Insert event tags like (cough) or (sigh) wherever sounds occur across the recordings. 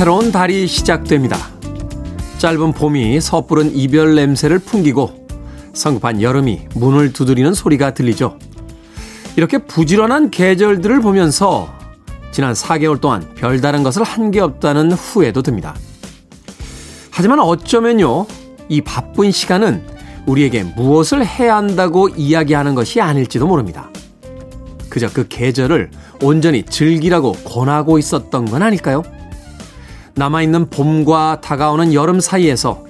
새로운 달이 시작됩니다. 짧은 봄이 섣부른 이별 냄새를 풍기고 성급한 여름이 문을 두드리는 소리가 들리죠. 이렇게 부지런한 계절들을 보면서 지난 4개월 동안 별다른 것을 한 게 없다는 후회도 듭니다. 하지만 어쩌면요, 이 바쁜 시간은 우리에게 무엇을 해야 한다고 이야기하는 것이 아닐지도 모릅니다. 그저 그 계절을 온전히 즐기라고 권하고 있었던 건 아닐까요? 남아있는 봄과 다가오는 여름 사이에서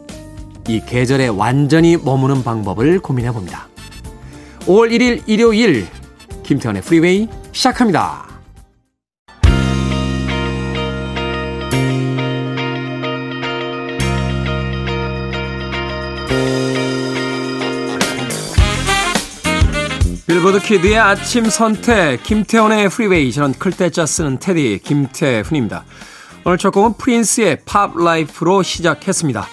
이 계절에 완전히 머무는 방법을 고민해 봅니다. 5월 1일 일요일 김태현의 프리웨이 시작합니다. 빌보드 kid의 아침 선택 김태훈의 Freeway 저는 클 때 짜 쓰는 DJ 김태훈입니다. 오늘 첫 곡은 프린스의 Pop Life로 시작했습니다.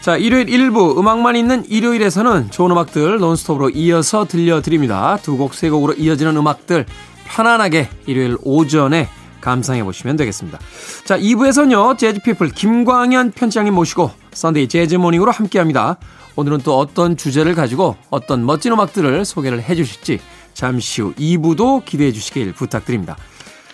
자, 일요일 1부 음악만 있는 일요일에서는 좋은 음악들 논스톱으로 이어서 들려드립니다. 두 곡, 세 곡으로 이어지는 음악들 편안하게 일요일 오전에 감상해 보시면 되겠습니다. 자, 2부에서는요, 재즈피플 김광현 편집장님 모시고 Sunday 재즈 morning으로 함께 합니다. 오늘은 또 어떤 주제를 가지고 어떤 멋진 음악들을 소개를 해 주실지 잠시 후 2부도 기대해 주시길 부탁드립니다.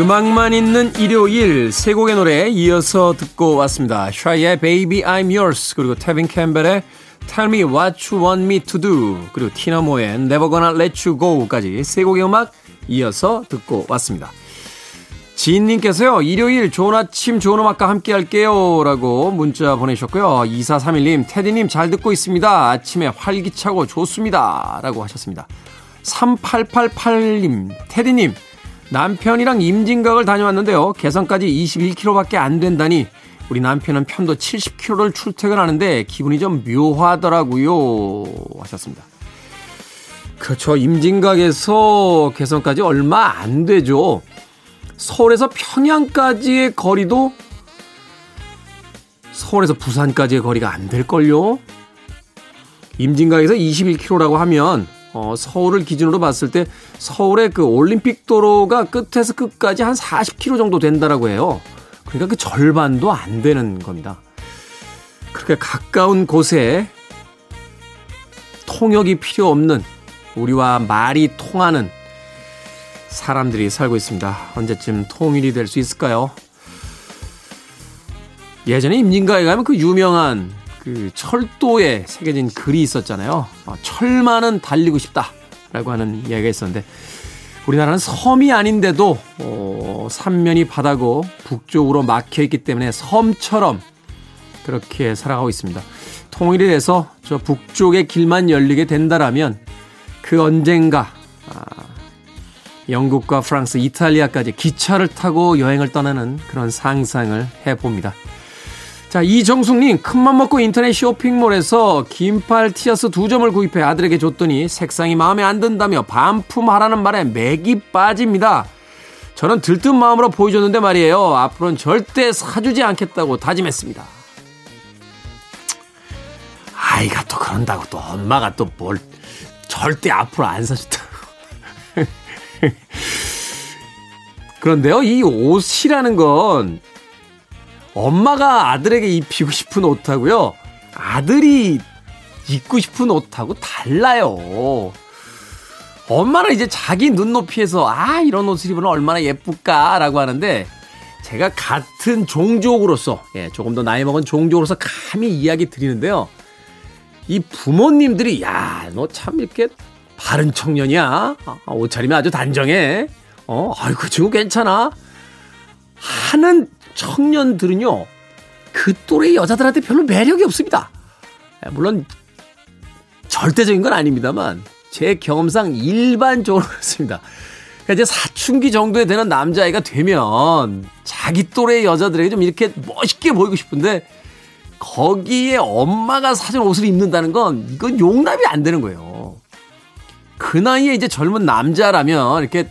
음악만 있는 일요일 세 곡의 노래 이어서 듣고 왔습니다. 샤이의 Baby I'm Yours 그리고 태빈 캠벨의 Tell Me What You Want Me To Do 그리고 티나모의 Never Gonna Let You Go까지 세 곡의 음악 이어서 듣고 왔습니다. 지인님께서요, 일요일 좋은 아침 좋은 음악과 함께 할게요. 라고 문자 보내셨고요. 2431님, 테디님 잘 듣고 있습니다. 아침에 활기차고 좋습니다. 라고 하셨습니다. 3888님, 테디님, 남편이랑 임진각을 다녀왔는데요. 개성까지 21km밖에 안 된다니 우리 남편은 편도 70km를 출퇴근하는데 기분이 좀 묘하더라고요. 하셨습니다. 그렇죠. 임진각에서 개성까지 얼마 안 되죠. 서울에서 평양까지의 거리도 서울에서 부산까지의 거리가 안 될걸요? 임진각에서 21km라고 하면 어, 서울을 기준으로 봤을 때 서울의 그 올림픽 도로가 끝에서 끝까지 한 40km 정도 된다라고 해요. 그러니까 그 절반도 안 되는 겁니다. 그렇게 가까운 곳에 통역이 필요 없는 우리와 말이 통하는 사람들이 살고 있습니다. 언제쯤 통일이 될 수 있을까요? 예전에 임진가에 가면 그 유명한 그 철도에 새겨진 글이 있었잖아요. 어, 철만은 달리고 싶다라고 하는 이야기가 있었는데 우리나라는 섬이 아닌데도 어, 삼면이 바다고 북쪽으로 막혀 있기 때문에 섬처럼 그렇게 살아가고 있습니다. 통일이 돼서 저 북쪽의 길만 열리게 된다라면 그 언젠가 아, 영국과 프랑스, 이탈리아까지 기차를 타고 여행을 떠나는 그런 상상을 해봅니다. 자, 이정숙님, 큰맘 먹고 인터넷 쇼핑몰에서 긴팔 티셔츠 두 점을 구입해 아들에게 줬더니 색상이 마음에 안 든다며 반품하라는 말에 맥이 빠집니다. 저는 들뜬 마음으로 보여줬는데 말이에요. 앞으로는 절대 사주지 않겠다고 다짐했습니다. 아이가 또 그런다고 또 엄마가 또 뭘 절대 앞으로 안 사준다고. (laughs) 그런데요, 이 옷이라는 건 엄마가 아들에게 입히고 싶은 옷하고요. 아들이 입고 싶은 옷하고 달라요. 엄마는 이제 자기 눈높이에서 아 이런 옷을 입으면 얼마나 예쁠까라고 하는데 제가 같은 종족으로서 예, 조금 더 나이 먹은 종족으로서 감히 이야기 드리는데요. 이 부모님들이 야 너 참 이렇게 바른 청년이야. 아, 옷차림이 아주 단정해. 어, 아이고 그 친구 괜찮아. 하는 청년들은요, 그 또래 여자들한테 별로 매력이 없습니다. 예, 물론, 절대적인 건 아닙니다만, 제 경험상 일반적으로 그렇습니다. 그러니까 이제 사춘기 정도에 되는 남자아이가 되면 자기 또래 여자들에게 좀 이렇게 멋있게 보이고 싶은데 거기에 엄마가 사준 옷을 입는다는 건 이건 용납이 안 되는 거예요. 그 나이에 이제 젊은 남자라면 이렇게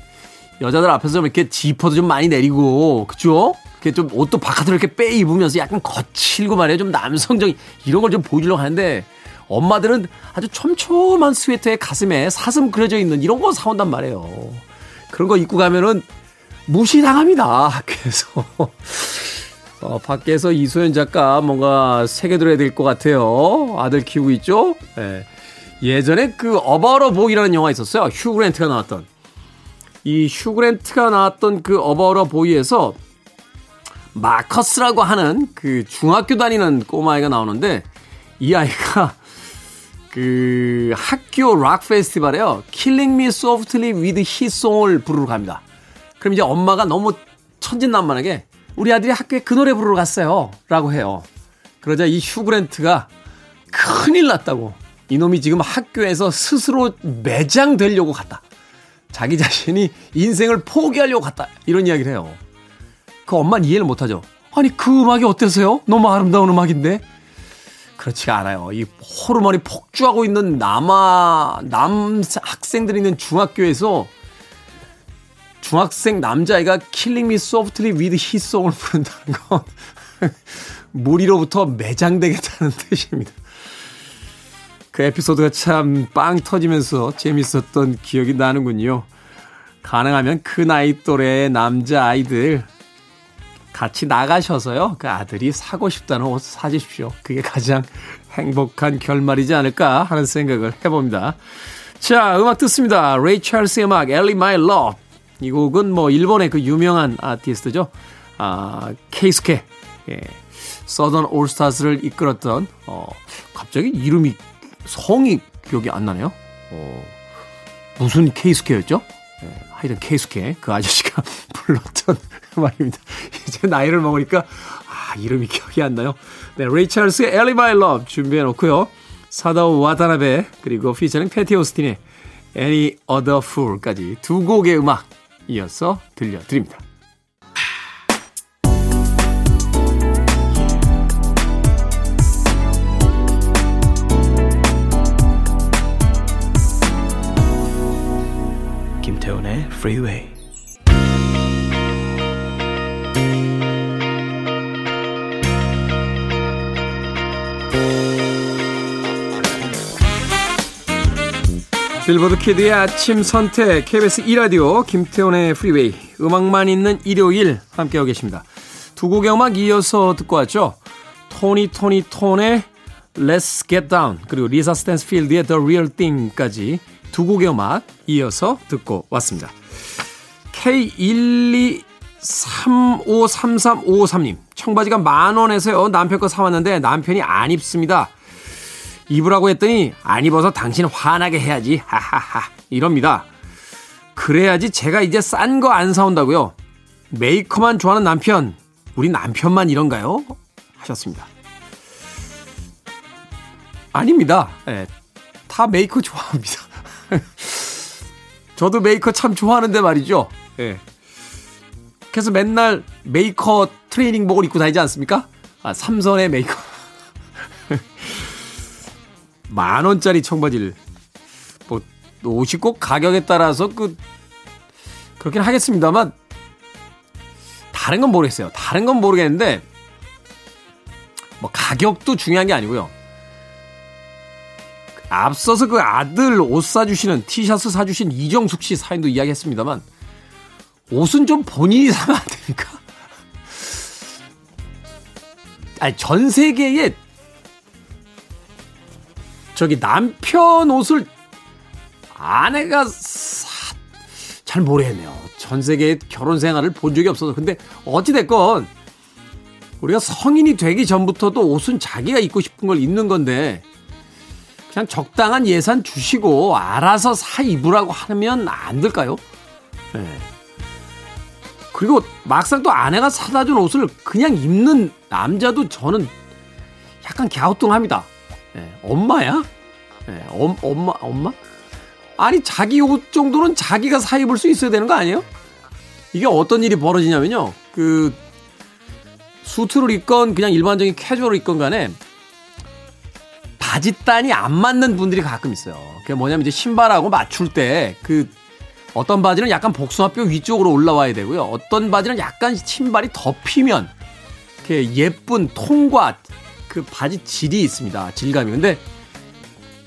여자들 앞에서 이렇게 지퍼도 좀 많이 내리고 그죠? 이렇게 좀 옷도 바깥으로 이렇게 빼 입으면서 약간 거칠고 말이에요. 좀 남성적인 이런 걸 좀 보여주려고 하는데 엄마들은 아주 촘촘한 스웨터에 가슴에 사슴 그려져 있는 이런 거 사온단 말이에요. 그런 거 입고 가면은 무시당합니다. (laughs) 학교에서. 어, 밖에서 이소연 작가 뭔가 새겨들어야 될 것 같아요. 아들 키우고 있죠? 예. 예전에 그 About Boy라는 영화 있었어요. 휴그랜트가 나왔던. 이 휴그랜트가 나왔던 그 About Boy에서 마커스라고 하는 그 중학교 다니는 꼬마아이가 나오는데 이 아이가 (laughs) 그 학교 락 페스티벌에요. Killing Me Softly with His Song을 부르러 갑니다. 그럼 이제 엄마가 너무 천진난만하게 우리 아들이 학교에 그 노래 부르러 갔어요. 라고 해요. 그러자 이 휴그랜트가 큰일 났다고. 이놈이 지금 학교에서 스스로 매장되려고 갔다. 자기 자신이 인생을 포기하려고 갔다. 이런 이야기를 해요. 그 엄마는 이해를 못하죠. 아니 그 음악이 어때서요? 너무 아름다운 음악인데. 그렇지가 않아요. 이 호르몬이 폭주하고 있는 남아 남 학생들이 있는 중학교에서 중학생 남자애가 Me Softly with His Song을 부른다는 건 (laughs) 무리로부터 매장되겠다는 뜻입니다. 그 에피소드가 참 빵 터지면서 재밌었던 기억이 나는군요. 가능하면 그 나이 또래의 남자 아이들 같이 나가셔서요. 그 아들이 사고 싶다는 옷 사주십시오. 그게 가장 행복한 결말이지 않을까 하는 생각을 해봅니다. 자, 음악 듣습니다. 레이 찰스의 음악, Ellie My Love. 이 곡은 뭐 일본의 그 유명한 아티스트죠. 아, 케이스케. 예. 서던 올스타즈를 이끌었던 어, 갑자기 이름이 성이 기억이 안 나네요. 어, 무슨 케이스케였죠? 예, 하여튼 케이스케 그 아저씨가 (laughs) 불렀던 (laughs) 말입니다. 이제 나이를 먹으니까 아 이름이 기억이 안 나요. 네, 레이 찰스의 Ellie My Love 준비해 놓고요. 사다오 와타나베 그리고 피처링 패티 오스틴의 Any Other Fool까지 두 곡의 음악 이어서 들려드립니다. 김태훈의 Freeway 빌보드 키드의 아침 선택 KBS 2라디오 김태훈의 프리웨이 음악만 있는 일요일 함께하고 계십니다. 두 곡의 음악 이어서 듣고 왔죠. 토니 토니 톤의 Let's Get Down 그리고 리사 스탠스필드의 The Real Thing까지 두 곡의 음악 이어서 듣고 왔습니다. K123533553님 청바지가 만 원에서요 남편 거 사왔는데 남편이 안 입습니다. 입으라고 했더니 안 입어서 당신 화나게 해야지. 하하하. 이럽니다. 그래야지 제가 이제 싼 거 안 사온다고요. 메이커만 좋아하는 남편. 우리 남편만 이런가요? 하셨습니다. 아닙니다. 네, 다 메이커 좋아합니다. (laughs) 저도 메이커 참 좋아하는데 말이죠. 예. 네. 그래서 맨날 메이커 트레이닝복을 입고 다니지 않습니까? 아, 삼선의 메이커. (laughs) 만 원짜리 청바지를 뭐 옷이 꼭 가격에 따라서 그 그렇긴 하겠습니다만 다른 건 모르겠어요. 다른 건 모르겠는데 뭐 가격도 중요한 게 아니고요. 앞서서 그 아들 옷 사주시는 티셔츠 사주신 이정숙 씨 사연도 이야기했습니다만 옷은 좀 본인이 사면 안 됩니까? 아니 전 세계에 저기 남편 옷을 아내가 사... 잘 모르겠네요. 전 세계의 결혼 생활을 본 적이 없어서. 근데 어찌 됐건 우리가 성인이 되기 전부터도 옷은 자기가 입고 싶은 걸 입는 건데 그냥 적당한 예산 주시고 알아서 사 입으라고 하면 안 될까요? 네. 그리고 막상 또 아내가 사다 준 옷을 그냥 입는 남자도 저는 약간 갸우뚱합니다. 네, 엄마야? 네, 엄, 엄마, 엄마? 아니 자기 옷 정도는 자기가 사 입을 수 있어야 되는 거 아니에요? 이게 어떤 일이 벌어지냐면요. 그 수트를 입건 그냥 일반적인 캐주얼을 입건 간에 바지단이 안 맞는 분들이 가끔 있어요. 그게 뭐냐면 이제 신발하고 맞출 때 그 어떤 바지는 약간 복숭아뼈 위쪽으로 올라와야 되고요. 어떤 바지는 약간 신발이 덮이면 이렇게 예쁜 통과 그 바지 질이 있습니다. 질감이. 근데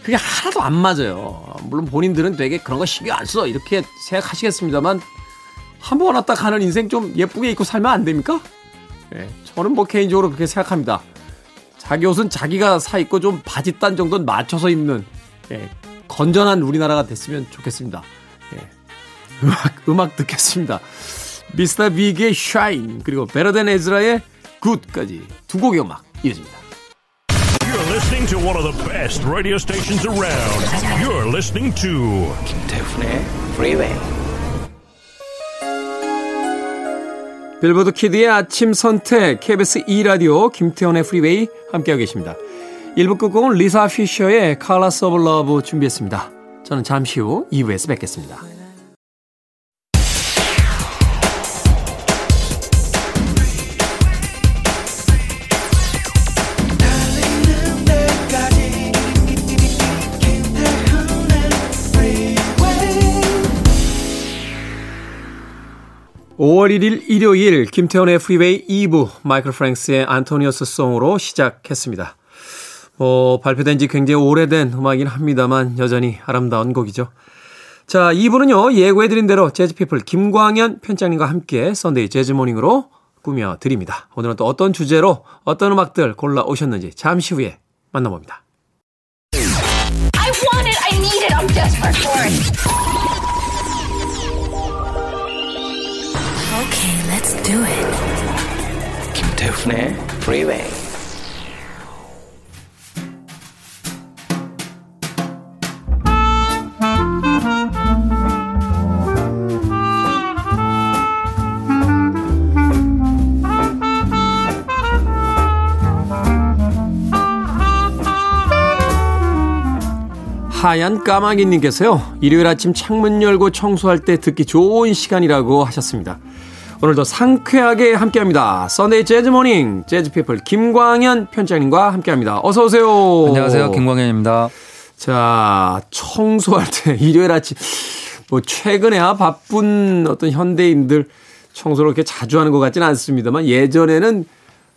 그게 하나도 안 맞아요. 물론 본인들은 되게 그런 거 신경 안 써. 이렇게 생각하시겠습니다만 한번 왔다 가는 인생 좀 예쁘게 입고 살면 안 됩니까? 네, 저는 뭐 개인적으로 그렇게 생각합니다. 자기 옷은 자기가 사 입고 좀 바지 단 정도는 맞춰서 입는 예, 건전한 우리나라가 됐으면 좋겠습니다. 예, 음악 음악 듣겠습니다. 미스터 빅의 Shine 그리고 Better Than Ezra의 Good까지 두 곡의 음악 이어집니다. You're listening to one of the best radio stations around. You're listening to 김태훈의 Freeway. 빌보드 키드의 아침 선택 KBS 2라디오 김태훈의 프리웨이 함께하고 계십니다. 1부 끝곡은 리사 피셔의 Colors of Love 준비했습니다. 저는 잠시 후 2부에서 뵙겠습니다. 5월 1일 일요일 김태훈의 프리웨이 2부 마이클 프랭스의 Antonio's Song으로 시작했습니다. 뭐 발표된 지 굉장히 오래된 음악이긴 합니다만 여전히 아름다운 곡이죠. 자, 2부는요. 예고해드린 대로 재즈피플 김광현 편장님과 함께 썬데이 재즈모닝으로 꾸며드립니다. 오늘은 또 어떤 주제로 어떤 음악들 골라오셨는지 잠시 후에 만나봅니다. Okay, let's do it. 김태훈의 Freeway. 하얀 까마귀님께서요, 일요일 아침 창문 열고 청소할 때 듣기 좋은 시간이라고 하셨습니다. 오늘도 상쾌하게 함께 합니다. Sunday 재즈 Morning, 재즈 피플 김광현 편집장님과 함께 합니다. 어서 오세요. 안녕하세요. 김광현입니다. 자, 청소할 때 (laughs) 일요일 아침, 뭐 최근에야 바쁜 어떤 현대인들 청소를 그렇게 자주 하는 것 같지는 않습니다만 예전에는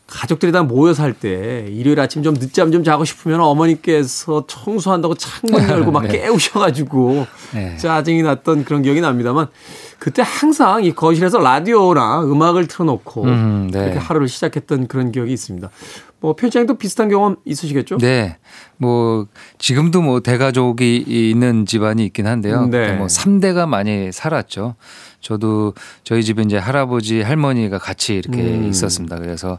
가족들이 다 모여 살 때 일요일 아침 좀 늦잠 좀 자고 싶으면 어머니께서 청소한다고 창문 (laughs) 열고 막 네. 깨우셔가지고 네. 짜증이 났던 그런 기억이 납니다만 그때 항상 이 거실에서 라디오나 음악을 틀어놓고 음, 네. 이렇게 하루를 시작했던 그런 기억이 있습니다. 뭐 편장님도 비슷한 경험 있으시겠죠? 네. 뭐 지금도 뭐 대가족이 있는 집안이 있긴 한데요. 네. 뭐 3대가 많이 살았죠. 저도 저희 집에 이제 할아버지 할머니가 같이 이렇게 음. 있었습니다. 그래서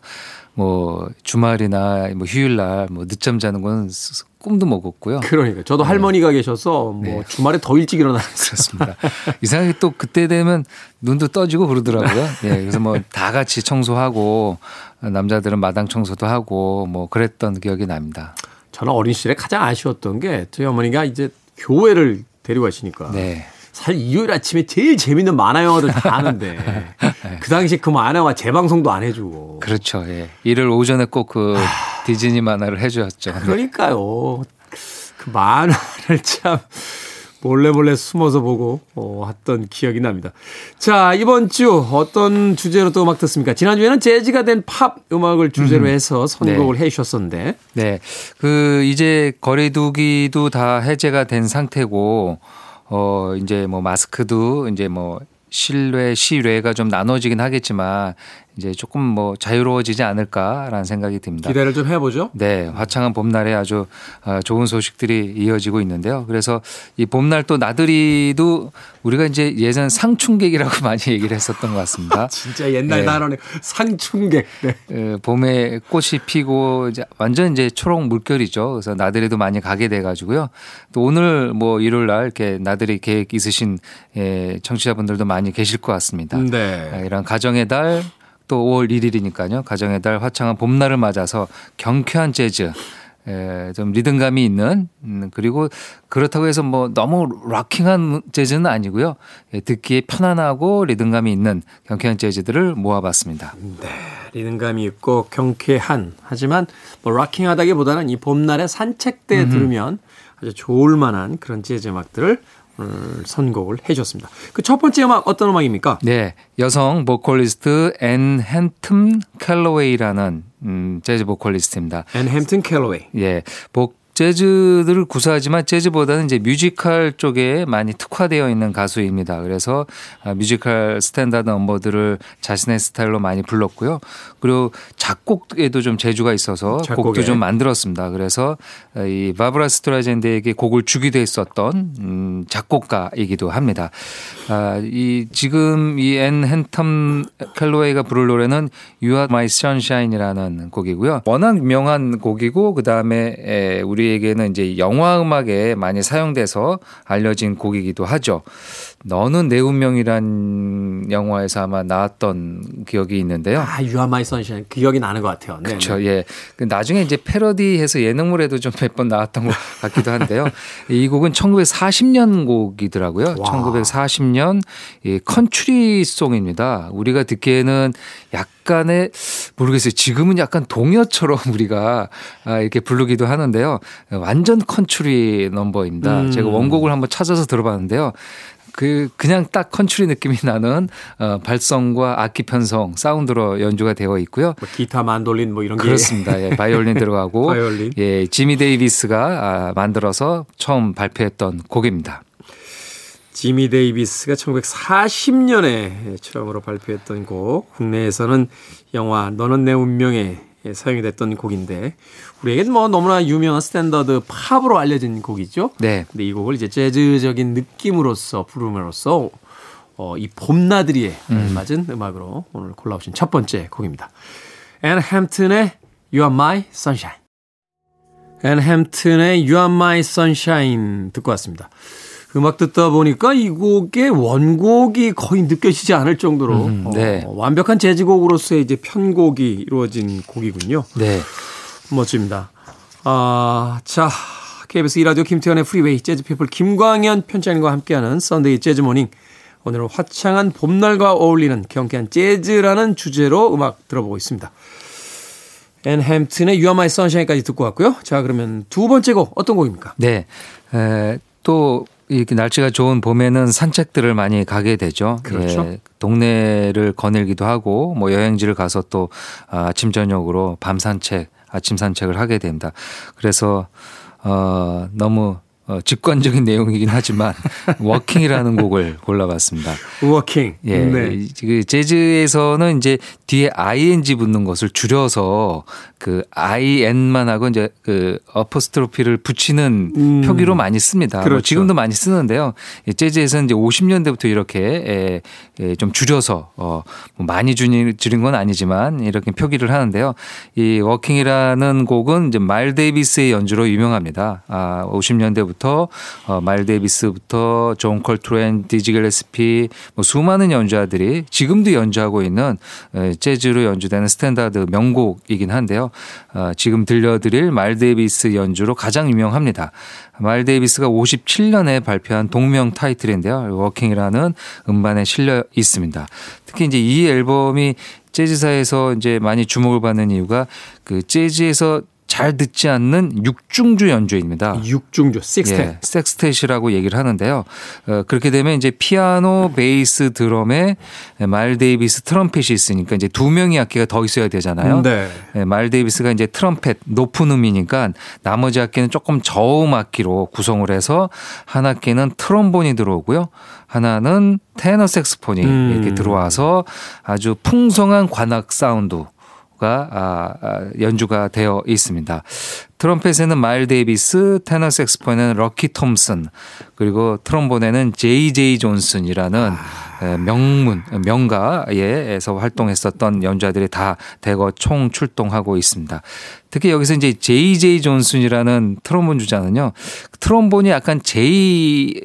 뭐 주말이나 뭐 휴일날 뭐 늦잠 자는 건 스- 꿈도 못 꿨고요. 그러니까 저도 할머니가 계셔서 뭐 네. 주말에 더 일찍 일어나서 (laughs) 그렇습니다. 이상하게 또 그때 되면 눈도 떠지고 그러더라고요. 예, 그래서 뭐 다 같이 청소하고 남자들은 마당 청소도 하고 뭐 그랬던 기억이 납니다. 저는 어린 시절에 가장 아쉬웠던 게 저희 어머니가 이제 교회를 데려가시니까 네. 사실 일요일 아침에 제일 재밌는 만화 영화들 다 아는데 (laughs) 그 당시에 그 만화 영화 재방송도 안 해주고 그렇죠. 예. 일을 오전에 꼭 그 디즈니 만화를 해주었죠. 그러니까요 그 만화를 참 몰래 몰래 숨어서 보고 어, 했던 기억이 납니다. 자 이번 주 어떤 주제로 또 음악 듣습니까? 지난 주에는 재즈가 된 팝 음악을 주제로 해서 선곡을 해주셨었는데 네. 그 이제 거리두기도 다 해제가 된 상태고 어 이제 뭐 마스크도 이제 뭐 실외 시외가 좀 나눠지긴 하겠지만 이제 조금 뭐 자유로워지지 않을까라는 생각이 듭니다. 기대를 좀 해보죠. 네, 화창한 봄날에 아주 어, 좋은 소식들이 이어지고 있는데요. 그래서 이 봄날 또 나들이도 우리가 이제 예전 상충객이라고 (laughs) 많이 얘기를 했었던 것 같습니다. (laughs) 진짜 옛날 네. 단어네 상충객. 네. 에, 봄에 꽃이 피고 이제 완전 이제 초록 물결이죠. 그래서 나들이도 많이 가게 돼 가지고요. 또 오늘 뭐 일요일 날 이렇게 나들이 계획 있으신 에, 청취자분들도 많이 계실 것 같습니다. 네. 아, 이런 가정의 달 또 5월 1일이니까요. 가정의 달 화창한 봄날을 맞아서 경쾌한 재즈 에, 좀 리듬감이 있는 음, 그리고 그렇다고 해서 뭐 너무 rocking한 재즈는 아니고요. 예, 듣기에 편안하고 리듬감이 있는 경쾌한 재즈들을 모아봤습니다. 리듬감이 있고 경쾌한 하지만 뭐 rocking하다기보다는 이 봄날의 산책 때 들으면 아주 좋을 만한 그런 재즈 음악들을 선곡을 해줬습니다. 그 첫 번째 음악 어떤 음악입니까? 네, 여성 보컬리스트 앤 햄튼 캘러웨이라는 음, 재즈 보컬리스트입니다. 앤 햄튼 캘러웨이. 예, 보컬 재즈들을 구사하지만 재즈보다는 이제 뮤지컬 쪽에 많이 특화되어 있는 가수입니다. 그래서 아, 뮤지컬 스탠다드 넘버들을 자신의 스타일로 많이 불렀고요. 그리고 작곡에도 좀 재주가 있어서 작곡에. 곡도 좀 만들었습니다. 그래서 이 바브라 스트라이샌드에게 곡을 주기도 했었던 음, 작곡가이기도 합니다. 아, 이 지금 이 앤 햄튼 캘러웨이가 부를 노래는 You Are My Sunshine이라는 곡이고요. 워낙 유명한 곡이고 그 다음에 우리 에게는 이제 영화 음악에 많이 사용돼서 알려진 곡이기도 하죠. 너는 내 운명이란 영화에서 아마 나왔던 기억이 있는데요. 아, You Are My Sunshine. 기억이 나는 것 같아요. 네, 그렇죠. 네. 예. 그 나중에 이제 패러디해서 예능물에도 좀 몇 번 나왔던 것 같기도 한데요. 이 곡은 1940년 곡이더라고요. 와. 1940년 이 컨트리 송입니다. 우리가 듣기에는 약간의 모르겠어요. 지금은 약간 동요처럼 (laughs) 우리가 아, 이렇게 부르기도 하는데요. 완전 컨트리 넘버입니다. 음. 제가 원곡을 한번 찾아서 들어봤는데요. 그 그냥 딱 컨트리 느낌이 나는 어, 발성과 악기 편성 사운드로 연주가 되어 있고요. 뭐 기타, 만돌린 뭐 이런 게 그렇습니다. 예, 바이올린 들어가고 (laughs) 바이올린. 예, 지미 데이비스가 아, 만들어서 처음 발표했던 곡입니다. 지미 데이비스가 1940년에 처음으로 발표했던 곡. 국내에서는 영화 너는 내 운명에 사용이 됐던 곡인데 우리에겐 뭐 너무나 유명한 스탠더드 팝으로 알려진 곡이죠. 네. 근데 이 곡을 이제 재즈적인 느낌으로서 부름으로써 어, 이 봄나들이에 맞은 음악으로 오늘 골라오신 첫 번째 곡입니다. 앤 햄튼의 You Are My Sunshine. 앤 햄튼의 You Are My Sunshine 듣고 왔습니다. 음악 듣다 보니까 이 곡의 원곡이 거의 느껴지지 않을 정도로 음, 네. 어, 완벽한 재즈곡으로서의 이제 편곡이 이루어진 곡이군요. 네. 멋집니다. 아, 자, KBS 2라디오 김태훈의 프리웨이 재즈피플 김광현 편집장과 함께하는 Sunday 재즈 Morning. 오늘은 화창한 봄날과 어울리는 경쾌한 재즈라는 주제로 음악 들어보고 있습니다. 앤 햄튼의 You Are My Sunshine까지 듣고 왔고요. 자, 그러면 두 번째 곡 어떤 곡입니까? 네. 에, 또 이렇게 날씨가 좋은 봄에는 산책들을 많이 가게 되죠. 그렇죠. 예, 동네를 거닐기도 하고 뭐 여행지를 가서 또 아침 저녁으로 밤 산책, 아침 산책을 하게 됩니다. 그래서 어 너무 어, 직관적인 (laughs) 내용이긴 하지만 Walking이라는 (laughs) 곡을 골라봤습니다. Walking. 예, 네. 이- 그 재즈에서는 이제 뒤에 ing 붙는 것을 줄여서 그 in만 하고 이제 그 아포스트로피를 붙이는 음. 표기로 많이 씁니다. 뭐 그렇죠. 지금도 많이 쓰는데요. 이 재즈에서는 이제 50년대부터 이렇게 에, 에, 좀 줄여서 어뭐 많이 줄인, 줄인 건 아니지만 이렇게 표기를 하는데요. 이 Walkin'이라는 곡은 이제 마일 데이비스의 연주로 유명합니다. 아, 50년대부터 어, 마일 데이비스부터 존 컬트레인, 디지 길레스피 뭐 수많은 연주자들이 지금도 연주하고 있는 에, 재즈로 연주되는 스탠다드 명곡이긴 한데요. 어, 지금 들려드릴 마일 데이비스 연주로 가장 유명합니다. 마일 데이비스가 57년에 발표한 동명 타이틀인데요. Walkin'이라는 음반에 실려 있습니다. 특히 이제 이 앨범이 재즈사에서 이제 많이 주목을 받는 이유가 그 재즈에서 잘 듣지 않는 육중주 연주입니다. 육중주, sextet. 예, 섹스텟이라고 얘기를 하는데요. 어, 그렇게 되면 이제 피아노, 베이스, 드럼에 마일 데이비스 트럼펫이 있으니까 이제 두 명의 악기가 더 있어야 되잖아요. 네. 예, 마일 데이비스가 이제 트럼펫 높은 음이니까 나머지 악기는 조금 저음 악기로 구성을 해서 한 악기는 트럼본이 들어오고요. 하나는 테너 색스폰이 음. 이렇게 들어와서 아주 풍성한 관악 사운드 가 아, 아, 연주가 되어 있습니다. 트럼펫에는 마일 데이비스, 테너 색스폰에는 럭키 톰슨, 그리고 트럼본에는 제이 제이 존슨이라는 에, 명문 명가에서 활동했었던 연주자들이 다 대거 총 출동하고 있습니다. 특히 여기서 이제 제이 제이 존슨이라는 트럼본 주자는요, 트럼본이 약간 J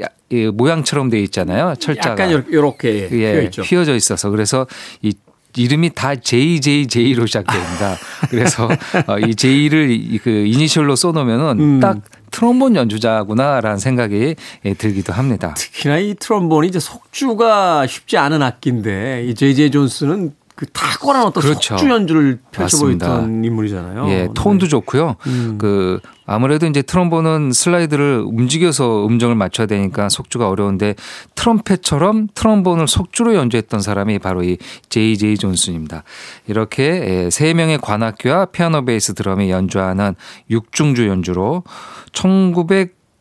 모양처럼 되어 있잖아요. 철자가 약간 요렇게, 예, 있죠. 휘어져 있어서 그래서 이 이름이 다 JJJ로 시작됩니다. 그래서 어, 이 J를 이- 그 이니셜로 써놓으면은 음. 딱 트럼본 연주자구나라는 생각이 예, 들기도 합니다. 특히나 이 트럼본이 이제 속주가 쉽지 않은 악기인데 이 제이제이 존슨은 그 탁월한 어떤 그렇죠. 속주 연주를 펼쳐보였던. 인물이잖아요. 예, 톤도 네. 좋고요. 음. 그 아무래도 이제 트럼본은 슬라이드를 움직여서 음정을 맞춰야 되니까 속주가 어려운데 트럼펫처럼 트럼본을 속주로 연주했던 사람이 바로 이 제이제이 존슨입니다. 이렇게 예, 세 명의 관악기와 피아노 베이스 드럼이 연주하는 육중주 연주로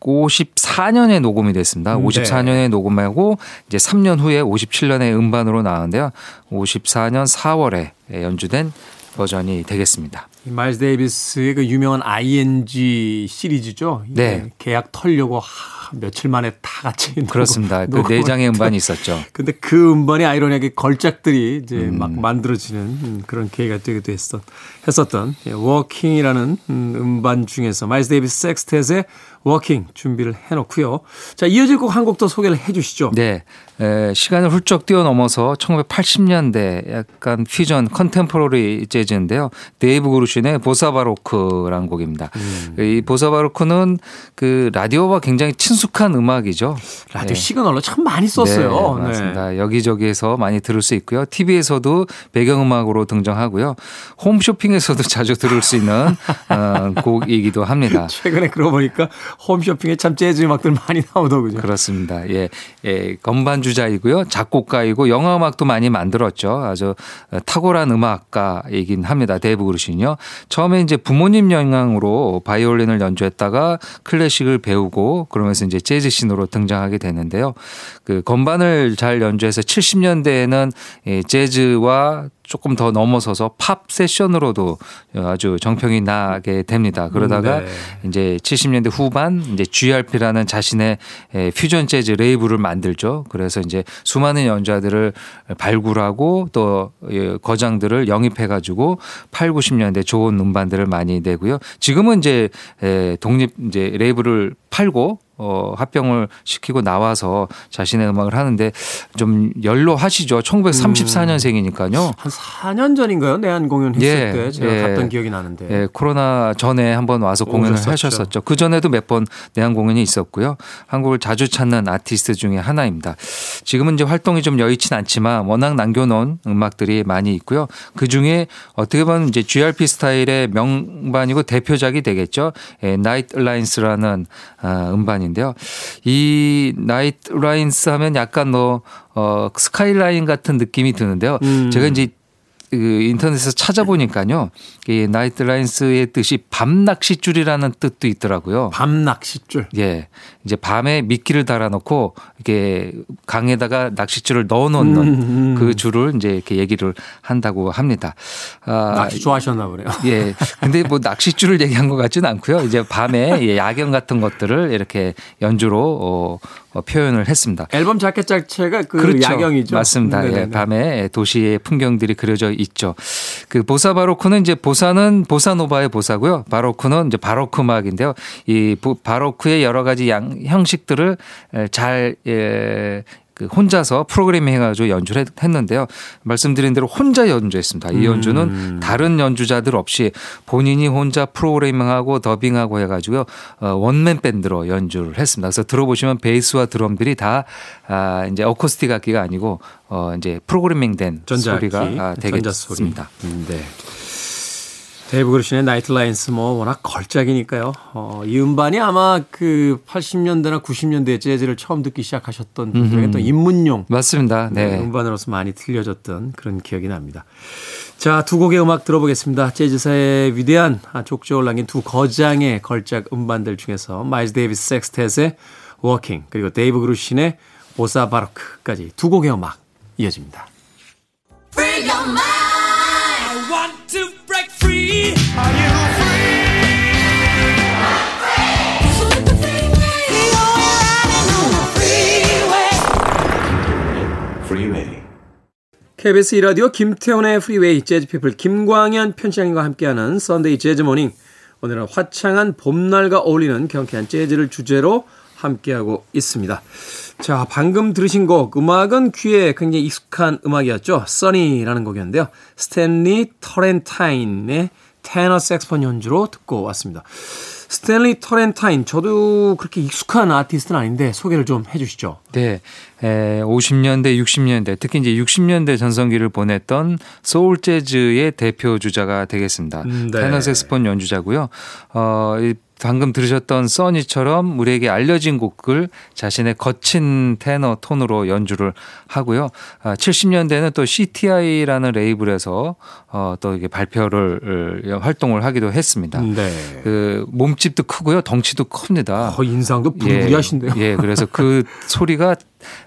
1954년에 녹음이 됐습니다. 음, 네. 54년에 녹음하고 이제 3년 후에 57년에 음반으로 나왔는데요. 54년 4월에 연주된 버전이 되겠습니다. 이 마일스 데이비스의 그 유명한 ING 시리즈죠. 네. 계약 털려고 하, 며칠 만에 다 같이 그렇습니다. 그 네 장의 음반이 있었죠. 근데 그 음반이 아이러니하게 걸작들이 이제 음. 막 만들어지는 음, 그런 계기가 되기도 했었, 했었던 예, Walkin'이라는 음, 음반 중에서 마일스 데이비스 섹스텟의 워킹 준비를 해놓고요. 자 이어질 곡 한 곡 더 소개를 해 주시죠. 네. 에, 시간을 훌쩍 뛰어넘어서 1980년대 약간 퓨전 contemporary 재즈인데요. 데이브 그루신의 Bossa Baroque라는 곡입니다. 음. 이 Bossa Baroque는 그 라디오와 굉장히 친숙한 음악이죠. 라디오 네. 시그널로 참 많이 썼어요. 네, 맞습니다. 여기저기에서 많이 들을 수 있고요. TV에서도 배경음악으로 등장하고요. 홈쇼핑에서도 (laughs) 자주 들을 수 있는 어, 곡이기도 합니다. (laughs) 최근에 그러고 보니까 홈쇼핑에 참 재즈 음악들 많이 나오더군요. 그렇습니다. 예, 예, 건반 주자이고요. 작곡가이고 영화 음악도 많이 만들었죠. 아주 탁월한 음악가이긴 합니다. 데이브 그루신요. 처음에 이제 부모님 영향으로 바이올린을 연주했다가 클래식을 배우고 그러면서 이제 재즈 신으로 등장하게 되는데요. 그 건반을 잘 연주해서 70년대에는 예, 재즈와 조금 더 넘어서서 팝 세션으로도 아주 정평이 나게 됩니다. 그러다가 네. 이제 70년대 후반 이제 GRP라는 자신의 에, 퓨전 재즈 레이블을 만들죠. 그래서 이제 수많은 연주자들을 발굴하고 또 예, 거장들을 영입해 가지고 8, 90년대 좋은 음반들을 많이 내고요. 지금은 이제 에, 독립 이제 레이블을 팔고 어, 합병을 시키고 나와서 자신의 음악을 하는데 좀 연로하시죠. 1934년생이니까요. 한 4년 전인가요? 내한 공연 했을 예, 때 제가 예. 갔던 기억이 나는데. 예, 코로나 전에 한번 와서 공연을 오셨었죠. 하셨었죠. 그 전에도 몇 번 내한 공연이 있었고요. 한국을 자주 찾는 아티스트 중에 하나입니다. 지금은 이제 활동이 좀 여의치 않지만 워낙 남겨놓은 음악들이 많이 있고요. 그 중에 어떻게 보면 이제 GRP 스타일의 명반이고 대표작이 되겠죠. 예, 나이트 라인스라는 아, 음반인데요. 이 Night Lines 하면 약간 뭐 어, 스카이라인 같은 느낌이 드는데요. 음. 제가 이제 그 인터넷에서 찾아보니까요. 이 Night Lines의 뜻이 밤 낚싯줄이라는 뜻도 있더라고요. 밤 낚싯줄. 예. 이제 밤에 미끼를 달아 놓고 이렇게 강에다가 낚싯줄을 넣어 놓는 음, 음. 그 줄을 이제 이렇게 얘기를 한다고 합니다. 아, 낚시 좋아하셨나 보네요. 예. 근데 뭐 낚싯줄을 얘기한 것 같지는 않고요. 이제 밤에 예, 야경 같은 것들을 이렇게 연주로 어, 어, 표현을 했습니다. 앨범 자켓 자체가 그 야경이죠. 맞습니다. 네네네. 예, 밤에 도시의 풍경들이 그려져 있죠. 그 보사 바로크는 이제 보사는 보사노바의 보사고요. 바로크는 이제 바로크 음악인데요. 이 보- 바로크의 여러 가지 양, 형식들을 에, 잘 예, 그 혼자서 프로그래밍 해가지고 연주를 했- 했는데요. 말씀드린 대로 혼자 연주했습니다. 이 연주는 음. 다른 연주자들 없이 본인이 혼자 프로그래밍하고 더빙하고 해가지고요. 어, 원맨 밴드로 연주를 했습니다. 그래서 들어보시면 베이스와 드럼들이 다 아, 이제 어쿠스틱 악기가 아니고 어, 이제 프로그래밍된 소리가. 되겠습니다. 음, 네. 데이브 그루신의 Night Lines 뭐 워낙 걸작이니까요. 어, 이 음반이 아마 그 80년대나 90년대 재즈를 처음 듣기 시작하셨던 분들에게 또 입문용 맞습니다. 네, 네. 음반으로서 많이 들려졌던 그런 기억이 납니다. 자, 두 곡의 음악 들어보겠습니다. 재즈사의 위대한 아, 족적을 남긴 두 거장의 걸작 음반들 중에서 마일즈 데이비스 섹스텟의 워킹 그리고 데이브 그루신의 Bossa Baroque까지 두 곡의 음악 이어집니다. Free? KBS 2라디오 김태훈의 프리웨이 재즈피플 김광현 편집장님과 함께하는 Sunday 재즈 morning 오늘은 화창한 봄날과 어울리는 경쾌한 재즈를 주제로 함께하고 있습니다. 자, 방금 들으신 곡, 음악은 귀에 굉장히 익숙한 음악이었죠. Sunny라는 곡이었는데요. 스탠리 터렌타인의 테너 색스폰 연주로 듣고 왔습니다. 스탠리 터렌타인, 저도 그렇게 익숙한 아티스트는 아닌데 소개를 좀 해주시죠. 네. 에, 50년대, 60년대, 특히 이제 60년대 전성기를 보냈던 소울 재즈의 대표 주자가 되겠습니다. 음, 네. 테너 색스폰 연주자고요. 어, 이 방금 들으셨던 써니처럼 우리에게 알려진 곡을 자신의 거친 테너 톤으로 연주를 하고요. 아, 70년대는 또 CTI라는 레이블에서 어, 또 이게 발표를 어, 활동을 하기도 했습니다. 네. 그 몸집도 크고요, 덩치도 큽니다. 어, 인상도 부리부리하신데요. 예, 예, 그래서 그 (laughs) 소리가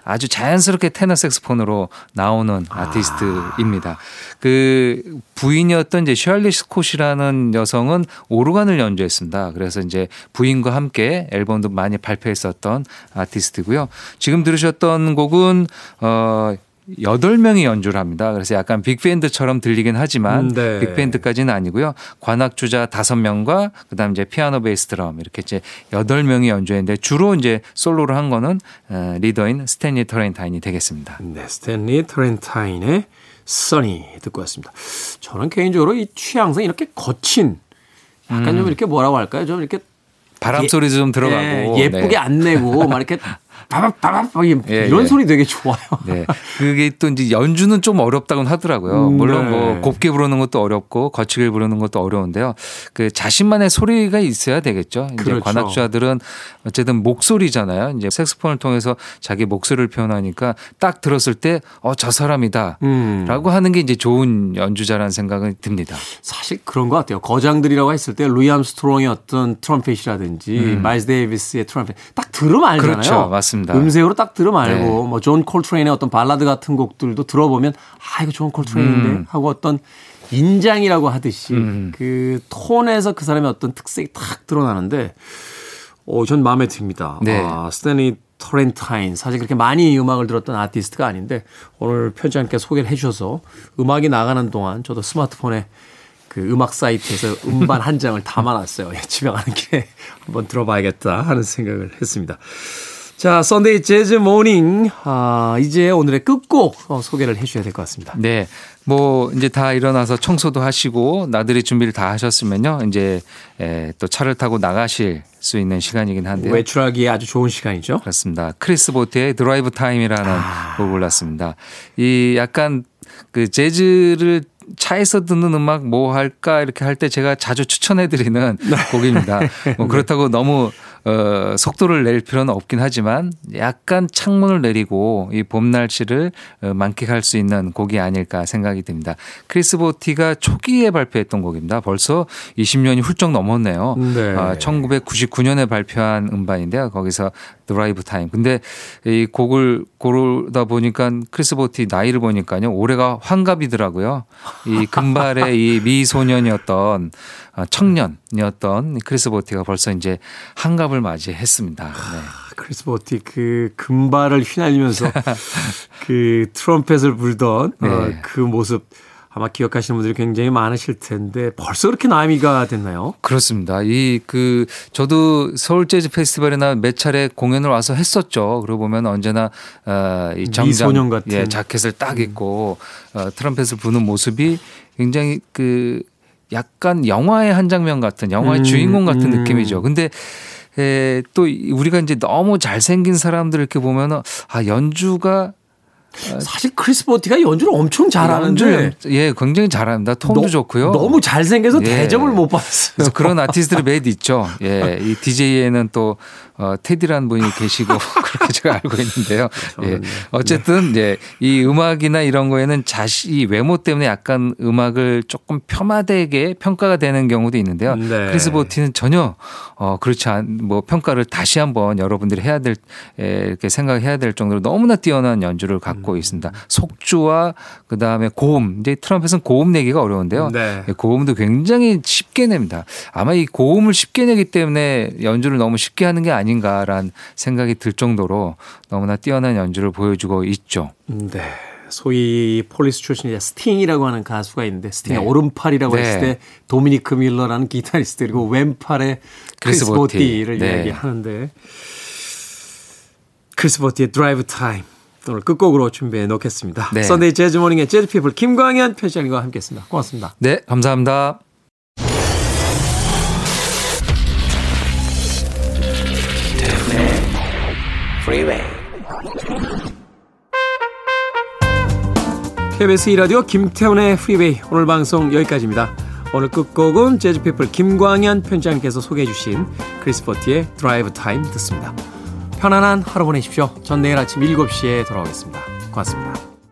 아주 자연스럽게 테너 색스폰으로 나오는 아 티스트입니다. 그 부인이었던 이제 셜리 스콧이라는 여성은 오르간을 연주했습니다. 그래서 이제 부인과 함께 앨범도 많이 발표했었던 아티스트고요. 지금 들으셨던 곡은 어 여덟 명이 연주를 합니다. 그래서 약간 빅밴드처럼 들리긴 하지만 음, 네. 빅밴드까지는 아니고요. 관악 주자 다섯 명과 그다음 이제 피아노 베이스 드럼 이렇게 이제 여덟 명이 연주했는데 주로 이제 솔로를 한 거는 어, 리더인 스탠리 터렌타인이 되겠습니다. 네, 스탠리 터렌타인의 Sunny 듣고 왔습니다. 저는 개인적으로 이 취향상 이렇게 거친 약간 좀 이렇게 뭐라고 할까요? 좀 이렇게 바람 예- 소리도 좀 들어가고 예쁘게 네. 안 내고 막 이렇게 (laughs) 바바바바 예, 이런 예. 소리 되게 좋아요. (laughs) 네. 그게 또 이제 연주는 좀 어렵다고는 하더라고요. 음, 물론 네. 뭐 곱게 부르는 것도 어렵고 거치게 부르는 것도 어려운데요. 그 자신만의 소리가 있어야 되겠죠. 이제 그렇죠. 관악주자들은 어쨌든 목소리잖아요. 이제 색스폰을 통해서 자기 목소리를 표현하니까 딱 들었을 때 어, 저 사람이다. 음. 라고 하는 게 이제 좋은 연주자라는 생각은 듭니다. 사실 그런 것 같아요. 거장들이라고 했을 때 루이 암스트롱의 어떤 트럼펫이라든지 마일스 데이비스의 트럼펫 딱 들으면 알잖아요. 음. 그렇죠. 맞습니다. 음색으로 딱 들으면 알고 네. 뭐 존 콜트레인의 어떤 발라드 같은 곡들도 들어보면 아 이거 존 콜트레인인데 음. 하고 어떤 인장이라고 하듯이 그 톤에서 그 사람의 어떤 특색이 탁 드러나는데 어, 전 마음에 듭니다. 네. 아, 스탠리 터렌타인 사실 그렇게 많이 음악을 들었던 아티스트가 아닌데 오늘 편지 함께 소개를 해 주셔서 음악이 나가는 동안 저도 스마트폰에 그 음악 사이트에서 음반 한 장을 담아놨어요. 예, (laughs) 집에 가는 길에 한번 들어봐야겠다 하는 생각을 했습니다. 자, Sunday Jazz Morning. 아, 이제 오늘의 끝곡 어, 소개를 해 주셔야 될 것 같습니다. 네. 뭐 이제 다 일어나서 청소도 하시고 나들이 준비를 다 하셨으면요. 이제 에, 또 차를 타고 나가실 수 있는 시간이긴 한데요. 외출하기에 아주 좋은 시간이죠. 그렇습니다. 크리스 보티의 Drive Time이라는 곡을 골랐습니다. 이 약간 그 재즈를 차에서 듣는 음악 뭐 할까 이렇게 할 때 제가 자주 추천해 드리는 곡입니다. 뭐 (laughs) 그렇다고 너무 어, 속도를 낼 필요는 없긴 하지만 약간 창문을 내리고 이 봄 날씨를 어, 만끽할 수 있는 곡이 아닐까 생각이 듭니다. 크리스 보티가 초기에 발표했던 곡입니다. 벌써 20년이 훌쩍 넘었네요. 네. 아, 1999년에 발표한 음반인데요. 거기서 Drive Time. 근데 이 곡을 고르다 보니까 크리스 보티 나이를 보니까요. 올해가 환갑이더라고요. 이 금발의 이 미소년이었던 아, 청년이었던 크리스 보티가 벌써 이제 환갑을 맞이했습니다. 네. 크리스 보티 그 금발을 휘날리면서 (laughs) 그 트럼펫을 불던 어, 네. 그 모습 아마 기억하시는 분들이 굉장히 많으실 텐데 벌써 그렇게 나이가 됐나요? 그렇습니다. 이 그 저도 서울 재즈 페스티벌이나 몇 차례 공연을 와서 했었죠. 그러고 보면 언제나 어, 이 정장 미소년 같은. 예, 자켓을 딱 입고 어, 트럼펫을 부는 모습이 굉장히 그 약간 영화의 한 장면 같은 영화의 음, 주인공 같은 음. 느낌이죠. 근데 에, 또 이- 우리가 이제 너무 잘생긴 사람들 이렇게 보면은 아 연주가 사실 크리스 보티가 연주를 엄청 잘하는데 예 굉장히 잘합니다. 톤도 너- 좋고요. 너무 잘생겨서 예. 대접을 못 받았어요. 그래서 그런 아티스트들이 몇 있죠. 예, 이 DJ에는 또 어, 테디라는 분이 계시고 (laughs) 그렇게 제가 알고 있는데요. 예, 어쨌든 예, 이 음악이나 이런 거에는 자시 이 외모 때문에 약간 음악을 조금 폄하되게 평가가 되는 경우도 있는데요. 네. 크리스 보티는 전혀 어, 그렇지 않, 뭐 평가를 다시 한번 여러분들이 해야 될 에, 이렇게 생각해야 될 정도로 너무나 뛰어난 연주를 갖고 음. 있습니다. 속주와 그 다음에 고음, 이제 트럼펫은 고음 내기가 어려운데요. 네. 예, 고음도 굉장히 쉽게 냅니다. 아마 이 고음을 쉽게 내기 때문에 연주를 너무 쉽게 하는 게 아닌가라는 생각이 들 정도로 너무나 뛰어난 연주를 보여주고 있죠. 네. 소위 폴리스 출신의 스팅이라고 하는 가수가 있는데 스팅의 네. 오른팔이라고 네. 했을 때 도미니크 밀러라는 기타리스트 그리고 왼팔에 크리스 크리스 보티. 보티를 네. 이야기하는데 크리스 보티의 Drive Time. 오늘 끝곡으로 준비해 놓겠습니다. 네. Sunday Jazz Morning의 재즈 피플 김광현 편집장님과 함께 했습니다. 고맙습니다. 네, 감사합니다. KBS 2라디오 김태훈의 Freeway 오늘 방송 여기까지입니다. 오늘 끝곡은 재즈피플 김광현 편집장님께서 소개해 주신 크리스 보티의 Drive Time 듣습니다. 편안한 하루 보내십시오. 전 내일 아침 7시에 돌아오겠습니다. 고맙습니다.